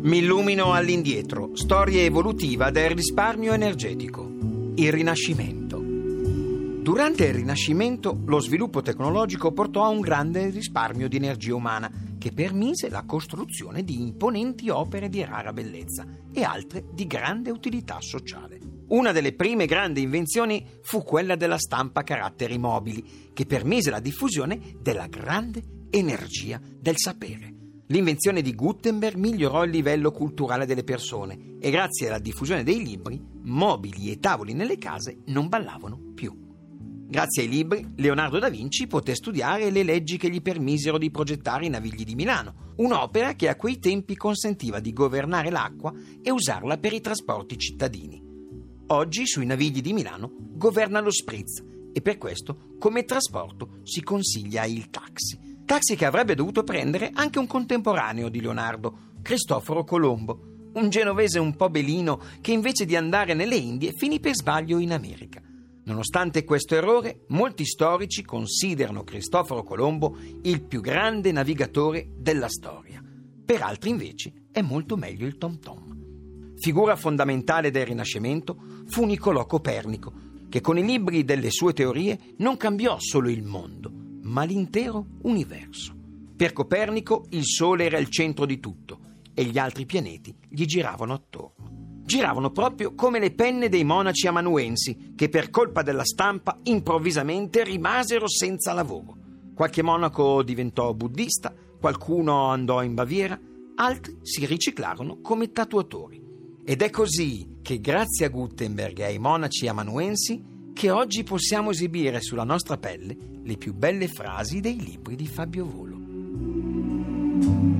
Mi illumino all'indietro, storia evolutiva del risparmio energetico. Il Rinascimento. Durante il Rinascimento lo sviluppo tecnologico portò a un grande risparmio di energia umana che permise la costruzione di imponenti opere di rara bellezza e altre di grande utilità sociale. Una delle prime grandi invenzioni fu quella della stampa a caratteri mobili, che permise la diffusione della grande energia del sapere. L'invenzione di Gutenberg migliorò il livello culturale delle persone e grazie alla diffusione dei libri, mobili e tavoli nelle case non ballavano più. Grazie ai libri, Leonardo da Vinci poté studiare le leggi che gli permisero di progettare i Navigli di Milano, un'opera che a quei tempi consentiva di governare l'acqua e usarla per i trasporti cittadini. Oggi sui Navigli di Milano governa lo spritz e per questo come trasporto si consiglia il taxi taxi che avrebbe dovuto prendere anche un contemporaneo di Leonardo, Cristoforo Colombo, un genovese un po' belino che invece di andare nelle Indie finì per sbaglio in America. Nonostante questo errore, molti storici considerano Cristoforo Colombo il più grande navigatore della storia. Per altri invece è molto meglio il Tom Tom. Figura fondamentale del Rinascimento fu Niccolò Copernico, che con i libri delle sue teorie non cambiò solo il mondo, ma l'intero universo. Per Copernico il Sole era il centro di tutto e gli altri pianeti gli giravano attorno. Giravano proprio come le penne dei monaci amanuensi che per colpa della stampa improvvisamente rimasero senza lavoro. Qualche monaco diventò buddista, qualcuno andò in Baviera, altri si riciclarono come tatuatori. Ed è così che grazie a Gutenberg e ai monaci amanuensi che oggi possiamo esibire sulla nostra pelle le più belle frasi dei libri di Fabio Volo.